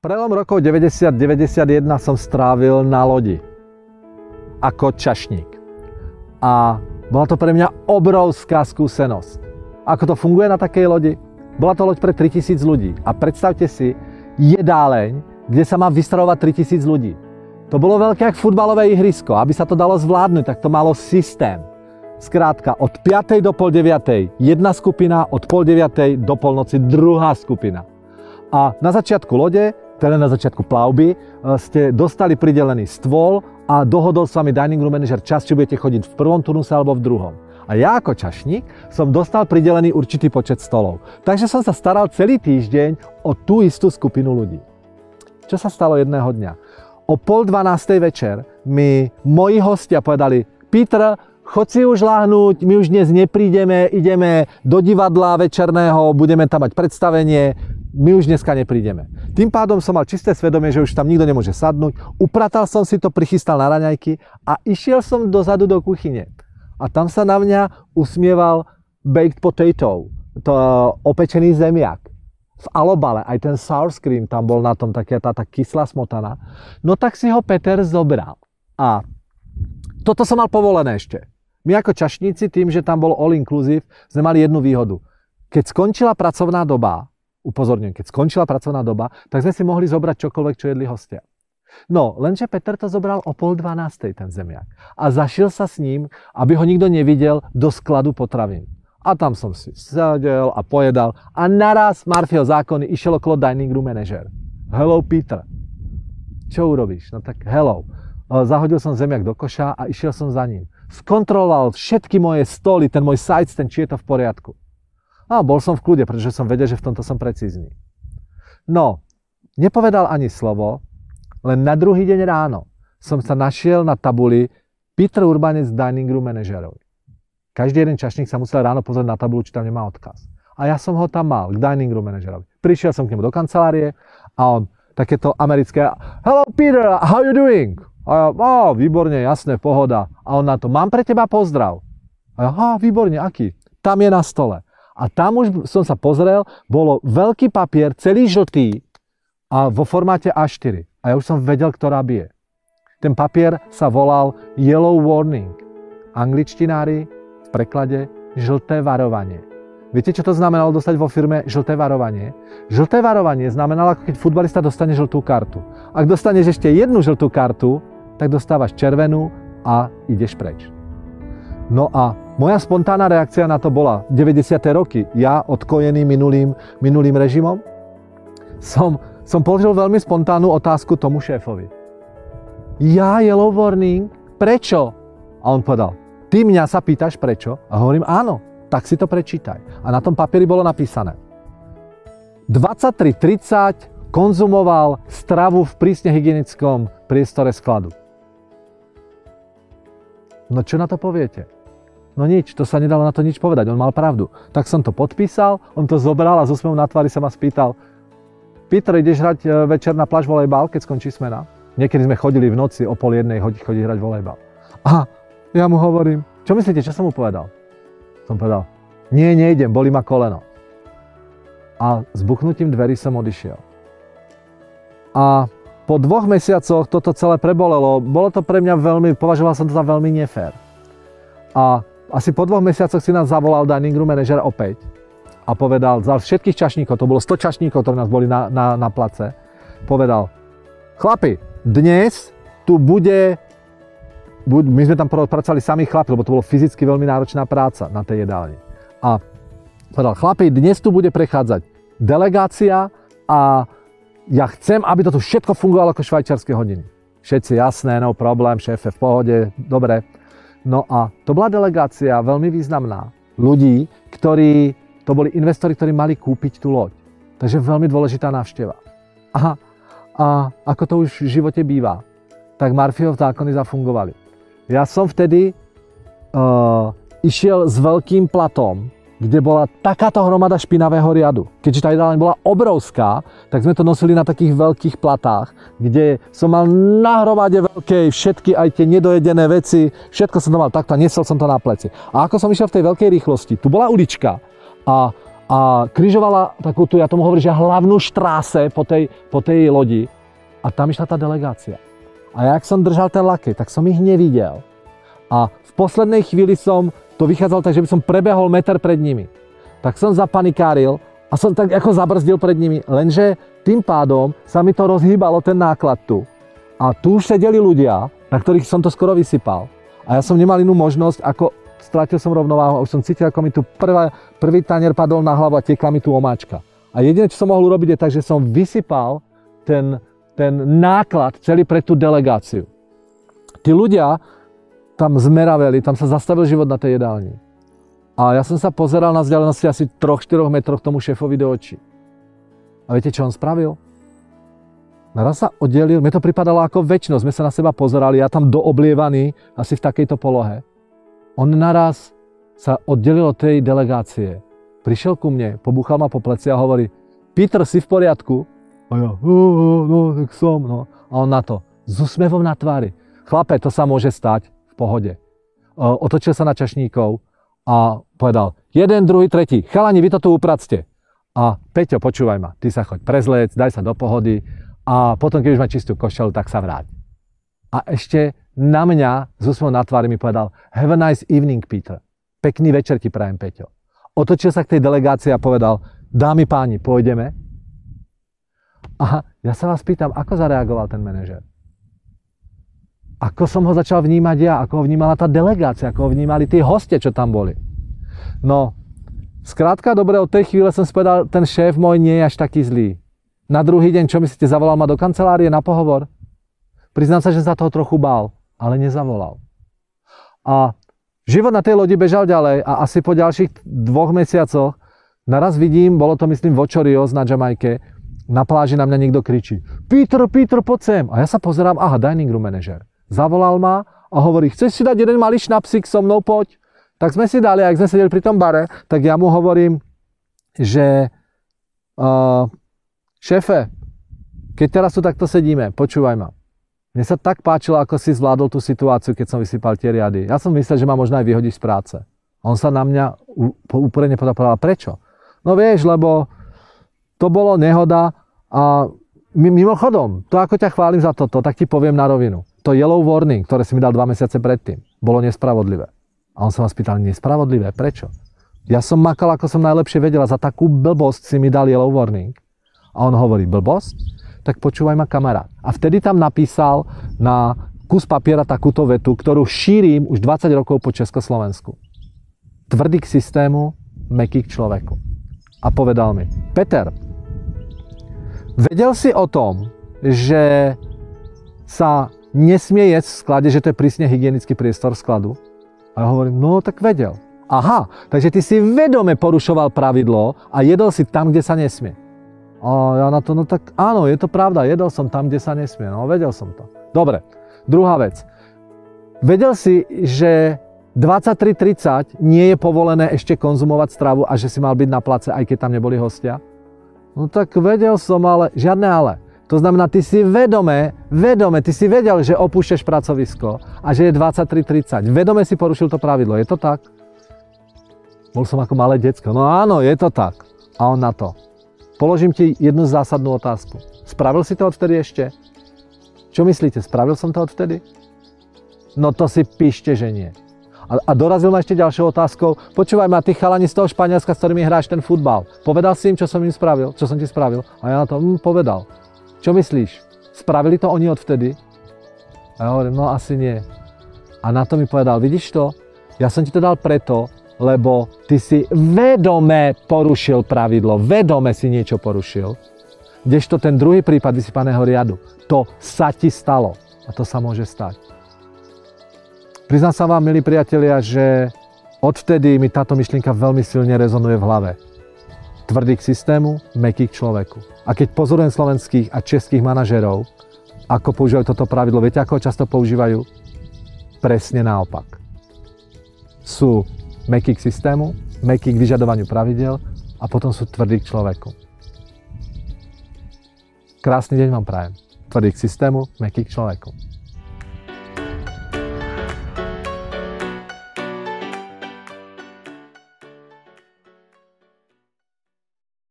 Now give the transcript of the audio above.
Prelom rokov 90-91 som strávil na lodi ako čašník. A bola to pre mňa obrovská skúsenosť. Ako to funguje na takej lodi? Bola to loď pre 3000 ľudí. A predstavte si jedáleň, kde sa má vystravovať 3000 ľudí. To bolo veľké ako futbalové ihrisko. Aby sa to dalo zvládnuť, tak to malo systém. Skrátka, od 5. do pol 9. jedna skupina, od pol 9. do polnoci druhá skupina. A na začiatku lode teda na začiatku plavby, e, ste dostali pridelený stôl a dohodol s vami dining room manager čas, či budete chodiť v prvom turnuse alebo v druhom. A ja ako čašník som dostal pridelený určitý počet stolov. Takže som sa staral celý týždeň o tú istú skupinu ľudí. Čo sa stalo jedného dňa? O pol dvanástej večer mi moji hostia povedali, Peter, chod si už láhnuť, my už dnes neprídeme, ideme do divadla večerného, budeme tam mať predstavenie, my už dneska neprídeme. Tým pádom som mal čisté svedomie, že už tam nikto nemôže sadnúť. Upratal som si to, prichystal na raňajky a išiel som dozadu do kuchyne. A tam sa na mňa usmieval baked potato, to opečený zemiak. V alobale, aj ten sour cream tam bol na tom, taká tá, tá kyslá smotana. No tak si ho Peter zobral. A toto som mal povolené ešte. My ako čašníci, tým, že tam bol all inclusive, sme mali jednu výhodu. Keď skončila pracovná doba, upozorňujem, keď skončila pracovná doba, tak sme si mohli zobrať čokoľvek, čo jedli hostia. No, lenže Peter to zobral o pol dvanástej, ten zemiak. A zašiel sa s ním, aby ho nikto nevidel, do skladu potravín. A tam som si sedel a pojedal. A naraz Marfio zákony išiel okolo dining room manager. Hello, Peter. Čo urobíš? No tak hello. Zahodil som zemiak do koša a išiel som za ním. Skontroloval všetky moje stoly, ten môj sites, ten či je to v poriadku. A bol som v kľude, pretože som vedel, že v tomto som precízny. No, nepovedal ani slovo, len na druhý deň ráno som sa našiel na tabuli Peter Urbanec Dining Room Managerovi. Každý jeden čašník sa musel ráno pozrieť na tabulu, či tam nemá odkaz. A ja som ho tam mal, k Dining Room Managerovi. Prišiel som k nemu do kancelárie a on takéto americké Hello Peter, how you doing? A ja, oh, výborne, jasné, pohoda. A on na to, mám pre teba pozdrav. A ja, aha, výborne, aký? Tam je na stole. A tam už som sa pozrel, bolo veľký papier, celý žltý a vo formáte A4. A ja už som vedel, ktorá bije. Ten papier sa volal Yellow Warning. Angličtinári v preklade žlté varovanie. Viete, čo to znamenalo dostať vo firme žlté varovanie? Žlté varovanie znamenalo, ako keď futbalista dostane žltú kartu. Ak dostaneš ešte jednu žltú kartu, tak dostávaš červenú a ideš preč. No a moja spontánna reakcia na to bola 90. roky. Ja, odkojený minulým, minulým režimom, som, som položil veľmi spontánnu otázku tomu šéfovi. Ja, Yellow Warning, prečo? A on povedal, ty mňa sa pýtaš prečo? A hovorím, áno, tak si to prečítaj. A na tom papieri bolo napísané. 23.30 konzumoval stravu v prísne hygienickom priestore skladu. No čo na to poviete? No nič, to sa nedalo na to nič povedať, on mal pravdu. Tak som to podpísal, on to zobral a z úsmevom na tvári sa ma spýtal, Peter, ideš hrať e, večer na pláž volejbal, keď skončí smena? Niekedy sme chodili v noci o pol jednej chodiť, chodiť hrať volejbal. A ja mu hovorím, čo myslíte, čo som mu povedal? Som povedal, nie, nejdem, boli ma koleno. A s buchnutím dverí som odišiel. A po dvoch mesiacoch toto celé prebolelo. Bolo to pre mňa veľmi, považoval som to za veľmi nefér. A asi po dvoch mesiacoch si nás zavolal dining room manager opäť a povedal, za všetkých čašníkov, to bolo 100 čašníkov, ktorí nás boli na, na, na place, povedal, chlapi, dnes tu bude, buď, my sme tam pracovali sami chlapi, lebo to bolo fyzicky veľmi náročná práca na tej jedálni. A povedal, chlapi, dnes tu bude prechádzať delegácia a ja chcem, aby toto všetko fungovalo ako švajčiarske hodiny. Všetci jasné, no problém, šéfe v pohode, dobre. No a to bola delegácia veľmi významná ľudí, ktorí, to boli investori, ktorí mali kúpiť tú loď. Takže veľmi dôležitá návšteva. Aha, a ako to už v živote býva, tak Marfiov zákony zafungovali. Ja som vtedy uh, išiel s veľkým platom kde bola takáto hromada špinavého riadu. Keďže tá jedáleň bola obrovská, tak sme to nosili na takých veľkých platách, kde som mal na hromade veľkej všetky aj tie nedojedené veci, všetko som to mal takto a nesol som to na pleci. A ako som išiel v tej veľkej rýchlosti, tu bola ulička a, a križovala takú tu, ja tomu hovorím, že hlavnú štráse po tej, po tej lodi a tam išla tá delegácia. A jak som držal ten lakej, tak som ich nevidel. A v poslednej chvíli som to vychádzal tak, že by som prebehol meter pred nimi. Tak som zapanikáril a som tak ako zabrzdil pred nimi, lenže tým pádom sa mi to rozhýbalo ten náklad tu. A tu už sedeli ľudia, na ktorých som to skoro vysypal. A ja som nemal inú možnosť, ako strátil som rovnováhu a už som cítil, ako mi tu prvá, prvý tanier padol na hlavu a tiekla mi tu omáčka. A jediné, čo som mohol urobiť, je tak, že som vysypal ten, ten náklad celý pre tú delegáciu. Tí ľudia tam zmeraveli, tam sa zastavil život na tej jedálni. A ja som sa pozeral na vzdialenosti asi 3-4 metroch tomu šéfovi do očí. A viete, čo on spravil? Naraz sa oddelil, mne to pripadalo ako väčšnosť, sme sa na seba pozerali, ja tam dooblievaný, asi v takejto polohe on naraz sa oddelil od tej delegácie. Prišiel ku mne, pobuchal ma po pleci a hovorí, Peter, si v poriadku? A ja, no, tak som, no. A on na to, s úsmevom na tvári. Chlape, to sa môže stať pohode. Otočil sa na čašníkov a povedal, jeden, druhý, tretí, chalani, vy to tu upracte. A Peťo, počúvaj ma, ty sa choď prezlec, daj sa do pohody a potom, keď už má čistú košelu, tak sa vráť. A ešte na mňa z úsmevom na tvári mi povedal Have a nice evening, Peter. Pekný večer ti prajem, Peťo. Otočil sa k tej delegácii a povedal Dámy páni, pôjdeme? A ja sa vás pýtam, ako zareagoval ten manažer? Ako som ho začal vnímať ja? Ako ho vnímala tá delegácia? Ako ho vnímali tí hostia, čo tam boli? No, skrátka, dobre, od tej chvíle som si ten šéf môj nie je až taký zlý. Na druhý deň, čo myslíte, zavolal ma do kancelárie na pohovor? Priznám sa, že sa toho trochu bál, ale nezavolal. A život na tej lodi bežal ďalej a asi po ďalších dvoch mesiacoch naraz vidím, bolo to myslím Vočorios na Jamajke, na pláži na mňa niekto kričí Peter, Peter, poď sem. A ja sa pozerám, aha, dining room manager. Zavolal ma a hovorí, chceš si dať jeden malý šnapsik so mnou, poď. Tak sme si dali, ak sme sedeli pri tom bare, tak ja mu hovorím, že uh, šéfe, keď teraz tu takto sedíme, počúvaj ma. Mne sa tak páčilo, ako si zvládol tú situáciu, keď som vysypal tie riady. Ja som myslel, že ma možno aj vyhodíš z práce. On sa na mňa úporne povedal, prečo? No vieš, lebo to bolo nehoda a mimochodom, to ako ťa chválim za toto, tak ti poviem na rovinu. To yellow warning, ktoré si mi dal dva mesiace predtým, bolo nespravodlivé. A on sa ma spýtal, nespravodlivé, prečo? Ja som makal, ako som najlepšie vedela, za takú blbosť si mi dal yellow warning. A on hovorí, blbosť? tak počúvaj ma kamarát. A vtedy tam napísal na kus papiera takúto vetu, ktorú šírim už 20 rokov po Československu. Tvrdý k systému, meký k človeku. A povedal mi, Peter, vedel si o tom, že sa nesmie jesť v sklade, že to je prísne hygienický priestor skladu? A ja hovorím, no tak vedel. Aha, takže ty si vedome porušoval pravidlo a jedol si tam, kde sa nesmie. A ja na to, no tak áno, je to pravda, jedol som tam, kde sa nesmie, no vedel som to. Dobre, druhá vec. Vedel si, že 23.30 nie je povolené ešte konzumovať stravu a že si mal byť na place, aj keď tam neboli hostia? No tak vedel som, ale žiadne ale. To znamená, ty si vedome, vedome, ty si vedel, že opúšťaš pracovisko a že je 23.30. Vedome si porušil to pravidlo, je to tak? Bol som ako malé decko. No áno, je to tak. A on na to. Položím ti jednu zásadnú otázku. Spravil si to odvtedy ešte? Čo myslíte, spravil som to odvtedy? No to si píšte, že nie. A, a dorazil ma ešte ďalšou otázkou. Počúvaj ma, ty chalani z toho Španielska, s ktorými hráš ten futbal. Povedal si im, čo som im spravil? Čo som ti spravil? A ja na to, hm, povedal. Čo myslíš? Spravili to oni odvtedy? A ja hovorím, no asi nie. A na to mi povedal, vidíš to? Ja som ti to dal preto, lebo ty si vedome porušil pravidlo, vedome si niečo porušil. Kdežto ten druhý prípad vysypaného riadu, to sa ti stalo a to sa môže stať. Priznám sa vám, milí priatelia, že odvtedy mi táto myšlienka veľmi silne rezonuje v hlave. Tvrdý k systému, meký k človeku. A keď pozorujem slovenských a českých manažerov, ako používajú toto pravidlo, viete, ako ho často používajú? Presne naopak. Sú meký k systému, meký k vyžadovaniu pravidel a potom sú tvrdí k človeku. Krásny deň vám prajem. Tvrdý k systému, meký k človeku.